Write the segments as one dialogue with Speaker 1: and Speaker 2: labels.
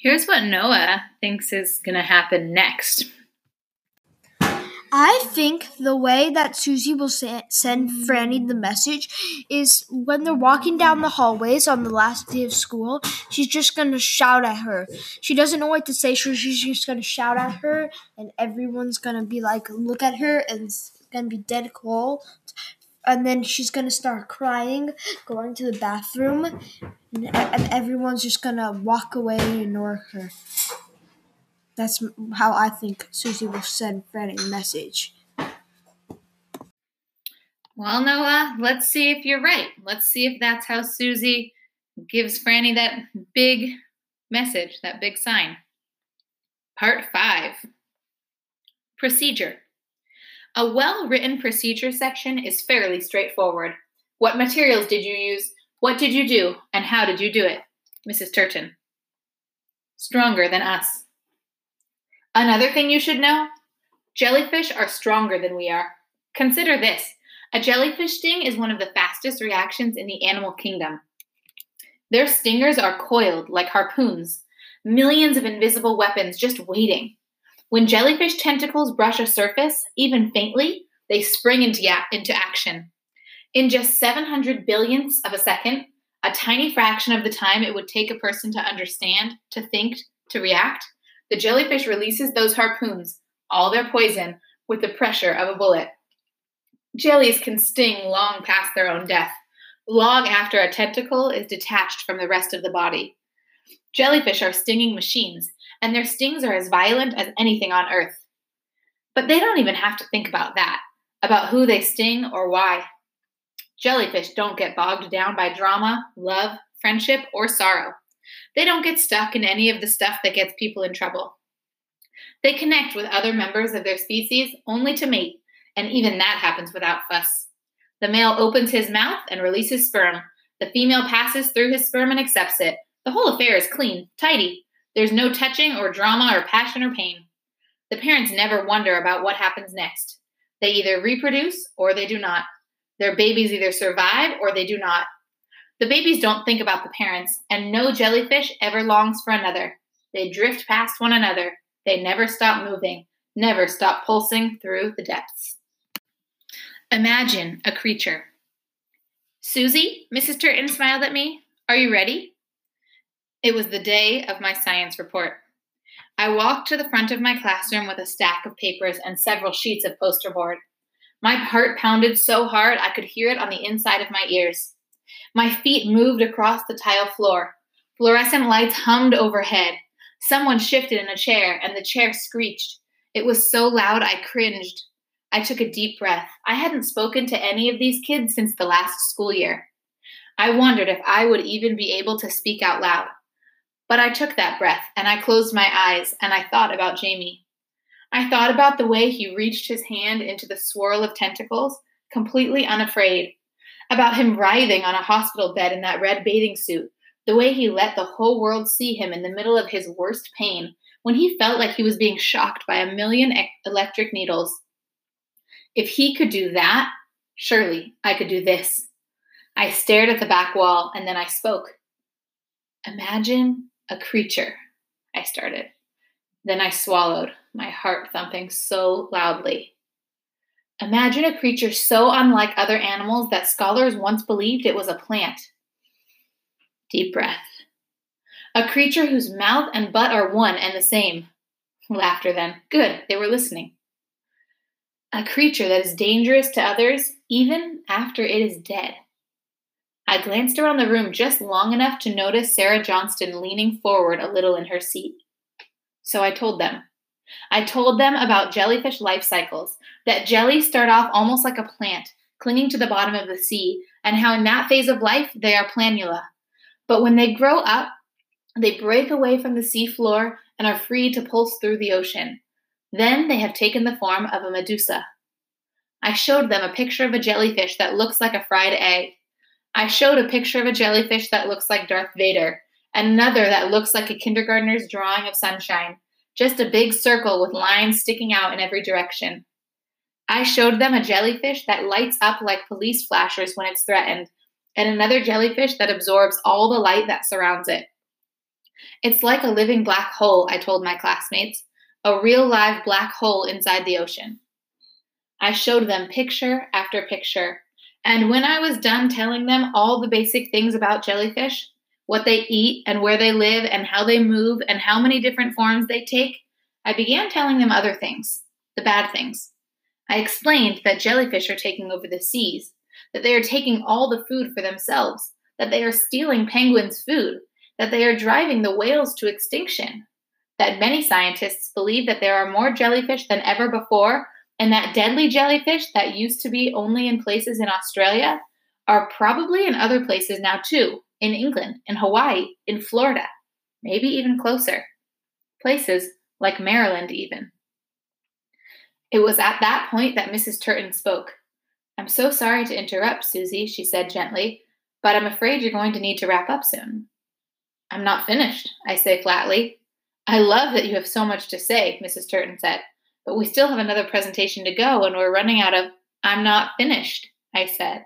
Speaker 1: Here's what Noah thinks is going to happen next.
Speaker 2: I think the way that Suzy will send Franny the message is when they're walking down the hallways on the last day of school, she's just going to shout at her. She doesn't know what to say, so she's just going to shout at her, and everyone's going to be like, look at her, and it's going to be dead cold. And then she's to start crying, going to the bathroom, and everyone's just to walk away and ignore her. That's how I think Suzy will send Franny a message.
Speaker 1: Well, Noah, let's see if you're right. Let's see if that's how Suzy gives Franny that big message, that big sign. Part 5 Procedure. A well written procedure section is fairly straightforward. What materials did you use? What did you do? And how did you do it? Mrs. Turton. Stronger than us. Another thing you should know jellyfish are stronger than we are. Consider this a jellyfish sting is one of the fastest reactions in the animal kingdom. Their stingers are coiled like harpoons, millions of invisible weapons just waiting. When jellyfish tentacles brush a surface, even faintly, they spring into, into action. In just 700 billionths of a second, a tiny fraction of the time it would take a person to understand, to think, to react, the jellyfish releases those harpoons, all their poison, with the pressure of a bullet. Jellies can sting long past their own death, long after a tentacle is detached from the rest of the body. Jellyfish are stinging machines, and their stings are as violent as anything on Earth. But they don't even have to think about that, about who they sting or why. Jellyfish don't get bogged down by drama, love, friendship, or sorrow. They don't get stuck in any of the stuff that gets people in trouble. They connect with other members of their species only to mate, and even that happens without fuss. The male opens his mouth and releases sperm. The female passes through his sperm and accepts it. The whole affair is clean, tidy. There's no touching or drama or passion or pain. The parents never wonder about what happens next. They either reproduce or they do not. Their babies either survive or they do not. The babies don't think about the parents, and no jellyfish ever longs for another. They drift past one another. They never stop moving, never stop pulsing through the depths. Imagine a creature. Suzy, Mrs. Turton smiled at me. Are you ready? It was the day of my science report. I walked to the front of my classroom with a stack of papers and several sheets of poster board. My heart pounded so hard I could hear it on the inside of my ears. My feet moved across the tile floor. Fluorescent lights hummed overhead. Someone shifted in a chair, and the chair screeched. It was so loud I cringed. I took a deep breath. I hadn't spoken to any of these kids since the last school year. I wondered if I would even be able to speak out loud. But I took that breath, and I closed my eyes, and I thought about Jamie. I thought about the way he reached his hand into the swirl of tentacles, completely unafraid, about him writhing on a hospital bed in that red bathing suit, the way he let the whole world see him in the middle of his worst pain, when he felt like he was being shocked by a million electric needles. If he could do that, surely I could do this. I stared at the back wall and then I spoke. Imagine a creature, I started. Then I swallowed, my heart thumping so loudly. Imagine a creature so unlike other animals that scholars once believed it was a plant. Deep breath. A creature whose mouth and butt are one and the same. Laughter then. Good, they were listening. A creature that is dangerous to others even after it is dead. I glanced around the room just long enough to notice Sarah Johnston leaning forward a little in her seat. So I told them. I told them about jellyfish life cycles, that jellies start off almost like a plant, clinging to the bottom of the sea, and how in that phase of life they are planula. But when they grow up, they break away from the sea floor and are free to pulse through the ocean. Then they have taken the form of a medusa. I showed them a picture of a jellyfish that looks like a fried egg. I showed a picture of a jellyfish that looks like Darth Vader, another that looks like a kindergartner's drawing of sunshine, just a big circle with lines sticking out in every direction. I showed them a jellyfish that lights up like police flashers when it's threatened, and another jellyfish that absorbs all the light that surrounds it. It's like a living black hole, I told my classmates, a real live black hole inside the ocean. I showed them picture after picture, and when I was done telling them all the basic things about jellyfish, what they eat and where they live and how they move and how many different forms they take, I began telling them other things, the bad things. I explained that jellyfish are taking over the seas, that they are taking all the food for themselves, that they are stealing penguins' food, that they are driving the whales to extinction, that many scientists believe that there are more jellyfish than ever before, and that deadly jellyfish that used to be only in places in Australia are probably in other places now too, in England, in Hawaii, in Florida, maybe even closer. Places like Maryland, even. It was at that point that Mrs. Turton spoke. I'm so sorry to interrupt, Suzy, she said gently, but I'm afraid you're going to need to wrap up soon. I'm not finished, I say flatly. I love that you have so much to say, Mrs. Turton said, but we still have another presentation to go and we're running out of. I'm not finished, I said.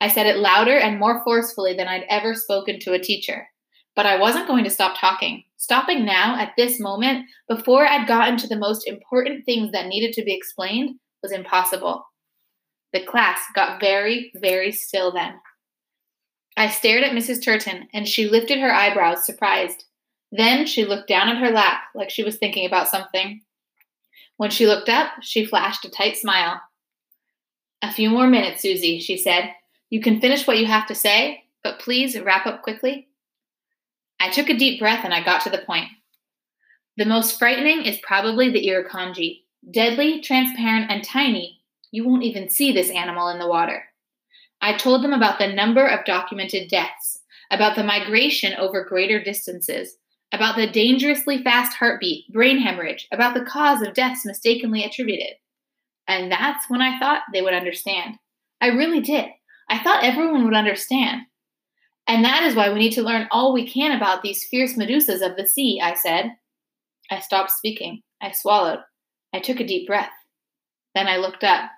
Speaker 1: I said it louder and more forcefully than I'd ever spoken to a teacher. But I wasn't going to stop talking. Stopping now, at this moment, before I'd gotten to the most important things that needed to be explained, was impossible. The class got very, very still then. I stared at Mrs. Turton, and she lifted her eyebrows, surprised. Then she looked down at her lap like she was thinking about something. When she looked up, she flashed a tight smile. A few more minutes, Suzy, she said. You can finish what you have to say, but please wrap up quickly. I took a deep breath and I got to the point. The most frightening is probably the irukandji. Deadly, transparent, and tiny, you won't even see this animal in the water. I told them about the number of documented deaths, about the migration over greater distances, about the dangerously fast heartbeat, brain hemorrhage, about the cause of deaths mistakenly attributed. And that's when I thought they would understand. I really did. I thought everyone would understand. And that is why we need to learn all we can about these fierce medusas of the sea, I said. I stopped speaking. I swallowed. I took a deep breath. Then I looked up.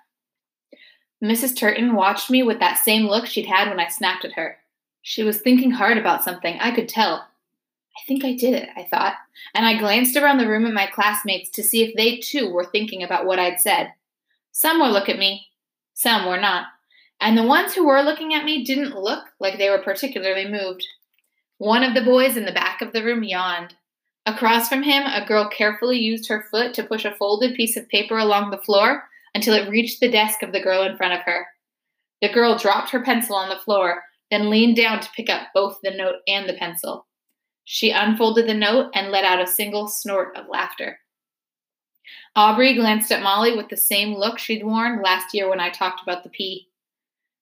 Speaker 1: Mrs. Turton watched me with that same look she'd had when I snapped at her. She was thinking hard about something, I could tell. I think I did it, I thought, and I glanced around the room at my classmates to see if they too were thinking about what I'd said. Some were looking at me, some were not, and the ones who were looking at me didn't look like they were particularly moved. One of the boys in the back of the room yawned. Across from him, a girl carefully used her foot to push a folded piece of paper along the floor until it reached the desk of the girl in front of her. The girl dropped her pencil on the floor, then leaned down to pick up both the note and the pencil. She unfolded the note and let out a single snort of laughter. Aubrey glanced at Molly with the same look she'd worn last year when I talked about the pea.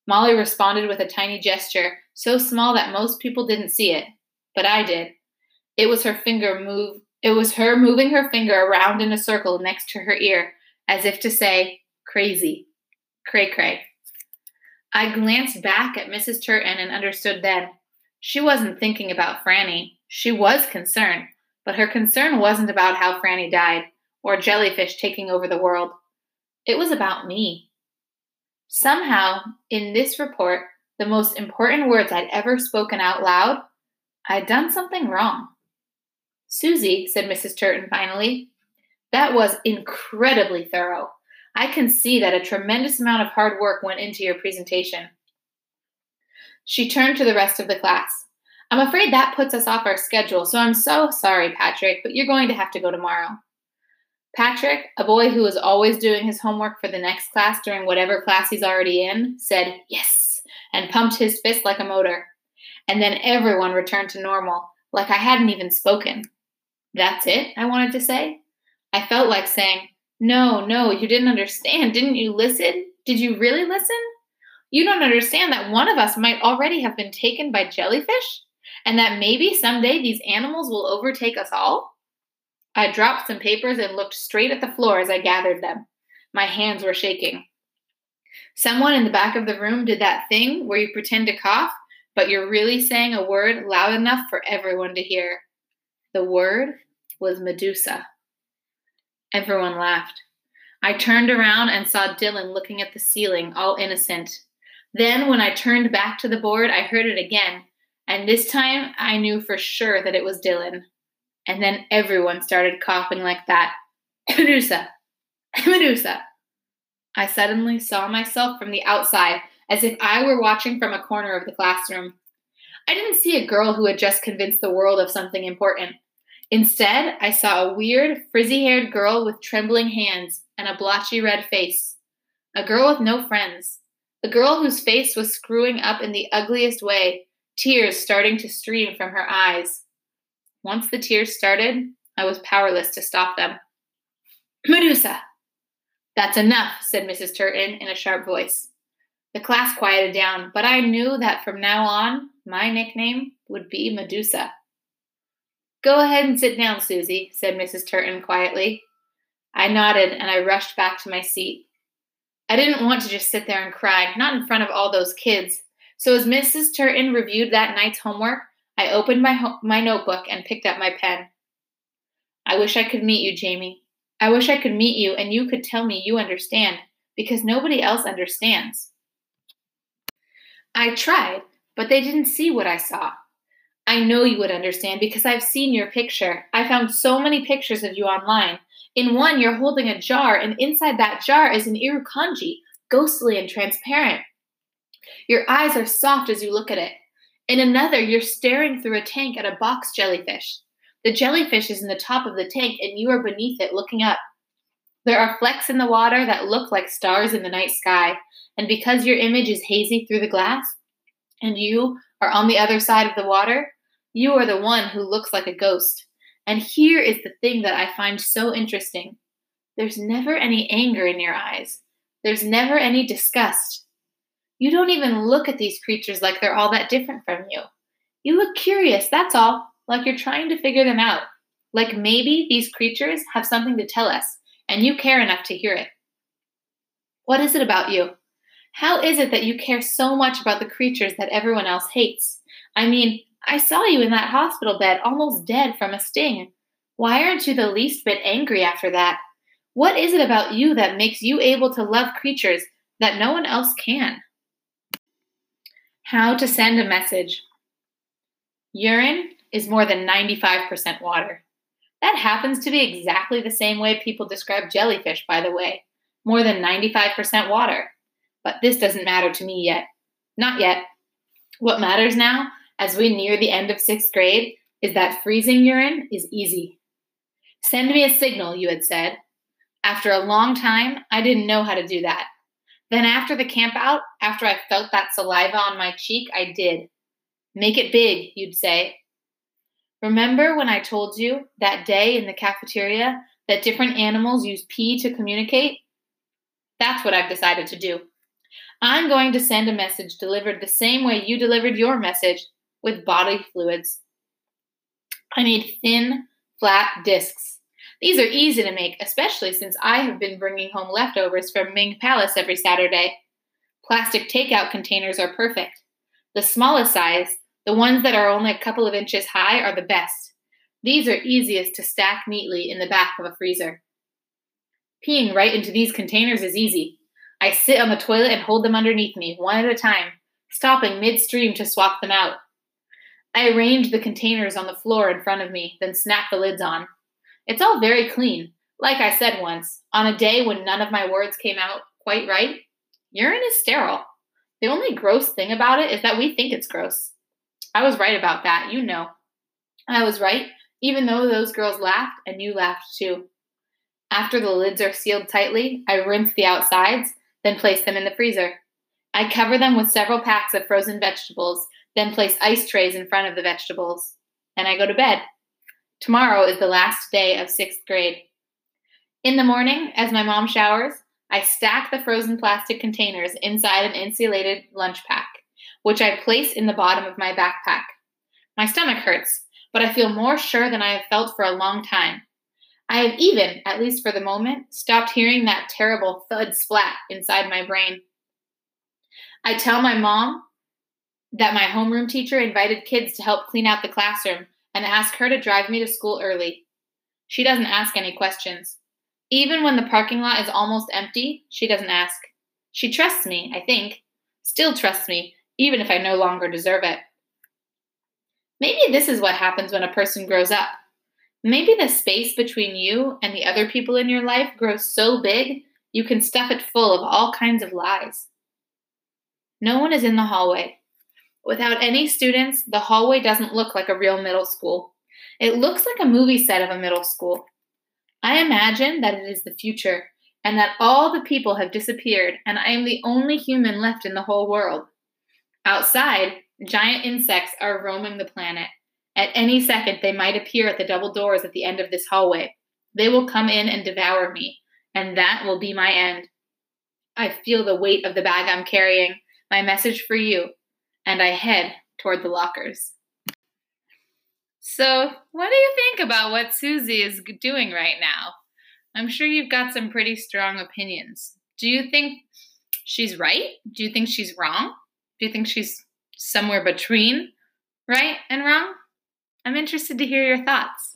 Speaker 1: Molly responded with a tiny gesture, so small that most people didn't see it, but I did. It was her finger move it was her moving her finger around in a circle next to her ear, as if to say, crazy. Cray cray. I glanced back at Mrs. Turton and understood then. She wasn't thinking about Franny. She was concerned, but her concern wasn't about how Franny died or jellyfish taking over the world. It was about me. Somehow, in this report, the most important words I'd ever spoken out loud, I'd done something wrong. Suzy, said Mrs. Turton finally, that was incredibly thorough. I can see that a tremendous amount of hard work went into your presentation. She turned to the rest of the class. I'm afraid that puts us off our schedule, so I'm so sorry, Patrick, but you're going to have to go tomorrow. Patrick, a boy who was always doing his homework for the next class during whatever class he's already in, said yes and pumped his fist like a motor. And then everyone returned to normal, like I hadn't even spoken. That's it, I wanted to say. I felt like saying, No, no, you didn't understand. Didn't you listen? Did you really listen? You don't understand that one of us might already have been taken by jellyfish? And that maybe someday these animals will overtake us all? I dropped some papers and looked straight at the floor as I gathered them. My hands were shaking. Someone in the back of the room did that thing where you pretend to cough, but you're really saying a word loud enough for everyone to hear. The word was Medusa. Everyone laughed. I turned around and saw Dylan looking at the ceiling, all innocent. Then, when I turned back to the board, I heard it again And this time I knew for sure that it was Dylan. And then everyone started coughing like that. Medusa! Medusa! I suddenly saw myself from the outside as if I were watching from a corner of the classroom. I didn't see a girl who had just convinced the world of something important. Instead, I saw a weird, frizzy haired girl with trembling hands and a blotchy red face. A girl with no friends. A girl whose face was screwing up in the ugliest way, tears starting to stream from her eyes. Once the tears started, I was powerless to stop them. Medusa! That's enough, said Mrs. Turton in a sharp voice. The class quieted down, but I knew that from now on, my nickname would be Medusa. Go ahead and sit down, Suzy, said Mrs. Turton quietly. I nodded and I rushed back to my seat. I didn't want to just sit there and cry, not in front of all those kids. So as Mrs. Turton reviewed that night's homework, I opened my, ho- my notebook and picked up my pen. I wish I could meet you, Jamie. I wish I could meet you and you could tell me you understand, because nobody else understands. I tried, but they didn't see what I saw. I know you would understand because I've seen your picture. I found so many pictures of you online. In one, you're holding a jar, and inside that jar is an irukandji, ghostly and transparent. Your eyes are soft as you look at it. In another, you're staring through a tank at a box jellyfish. The jellyfish is in the top of the tank, and you are beneath it looking up. There are flecks in the water that look like stars in the night sky, and because your image is hazy through the glass, and you are on the other side of the water, you are the one who looks like a ghost. And here is the thing that I find so interesting there's never any anger in your eyes, there's never any disgust. You don't even look at these creatures like they're all that different from you. You look curious, that's all like you're trying to figure them out. Like maybe these creatures have something to tell us, and you care enough to hear it. What is it about you? How is it that you care so much about the creatures that everyone else hates? I mean, I saw you in that hospital bed, almost dead from a sting. Why aren't you the least bit angry after that? What is it about you that makes you able to love creatures that no one else can? How to send a message. Urine is more than 95% water. That happens to be exactly the same way people describe jellyfish, by the way. More than 95% water. But this doesn't matter to me yet. Not yet. What matters now, as we near the end of sixth grade, is that freezing urine is easy. Send me a signal, you had said. After a long time, I didn't know how to do that. Then, after the camp out, after I felt that saliva on my cheek, I did. Make it big, you'd say. Remember when I told you that day in the cafeteria that different animals use pee to communicate? That's what I've decided to do. I'm going to send a message delivered the same way you delivered your message with bodily fluids. I need thin, flat discs. These are easy to make, especially since I have been bringing home leftovers from Ming Palace every Saturday. Plastic takeout containers are perfect. The smallest size, the ones that are only a couple of inches high are the best. These are easiest to stack neatly in the back of a freezer. Peeing right into these containers is easy. I sit on the toilet and hold them underneath me, one at a time, stopping midstream to swap them out. I arrange the containers on the floor in front of me, then snap the lids on. It's all very clean. Like I said once, on a day when none of my words came out quite right, urine is sterile. The only gross thing about it is that we think it's gross. I was right about that, you know. I was right, even though those girls laughed and you laughed too. After the lids are sealed tightly, I rinse the outsides, then place them in the freezer. I cover them with several packs of frozen vegetables, then place ice trays in front of the vegetables. And I go to bed. Tomorrow is the last day of sixth grade. In the morning, as my mom showers, I stack the frozen plastic containers inside an insulated lunch pack which I place in the bottom of my backpack. My stomach hurts, but I feel more sure than I have felt for a long time. I have even, at least for the moment, stopped hearing that terrible thud splat inside my brain. I tell my mom that my homeroom teacher invited kids to help clean out the classroom and ask her to drive me to school early. She doesn't ask any questions. Even when the parking lot is almost empty, she doesn't ask. She trusts me, I think, still trusts me, even if I no longer deserve it. Maybe this is what happens when a person grows up. Maybe the space between you and the other people in your life grows so big you can stuff it full of all kinds of lies. No one is in the hallway. Without any students, the hallway doesn't look like a real middle school. It looks like a movie set of a middle school. I imagine that it is the future and that all the people have disappeared and I am the only human left in the whole world. Outside, giant insects are roaming the planet. At any second, they might appear at the double doors at the end of this hallway. They will come in and devour me, and that will be my end. I feel the weight of the bag I'm carrying, my message for you, and I head toward the lockers. So, what do you think about what Suzy is doing right now? I'm sure you've got some pretty strong opinions. Do you think she's right? Do you think she's wrong? Do you think she's somewhere between right and wrong? I'm interested to hear your thoughts.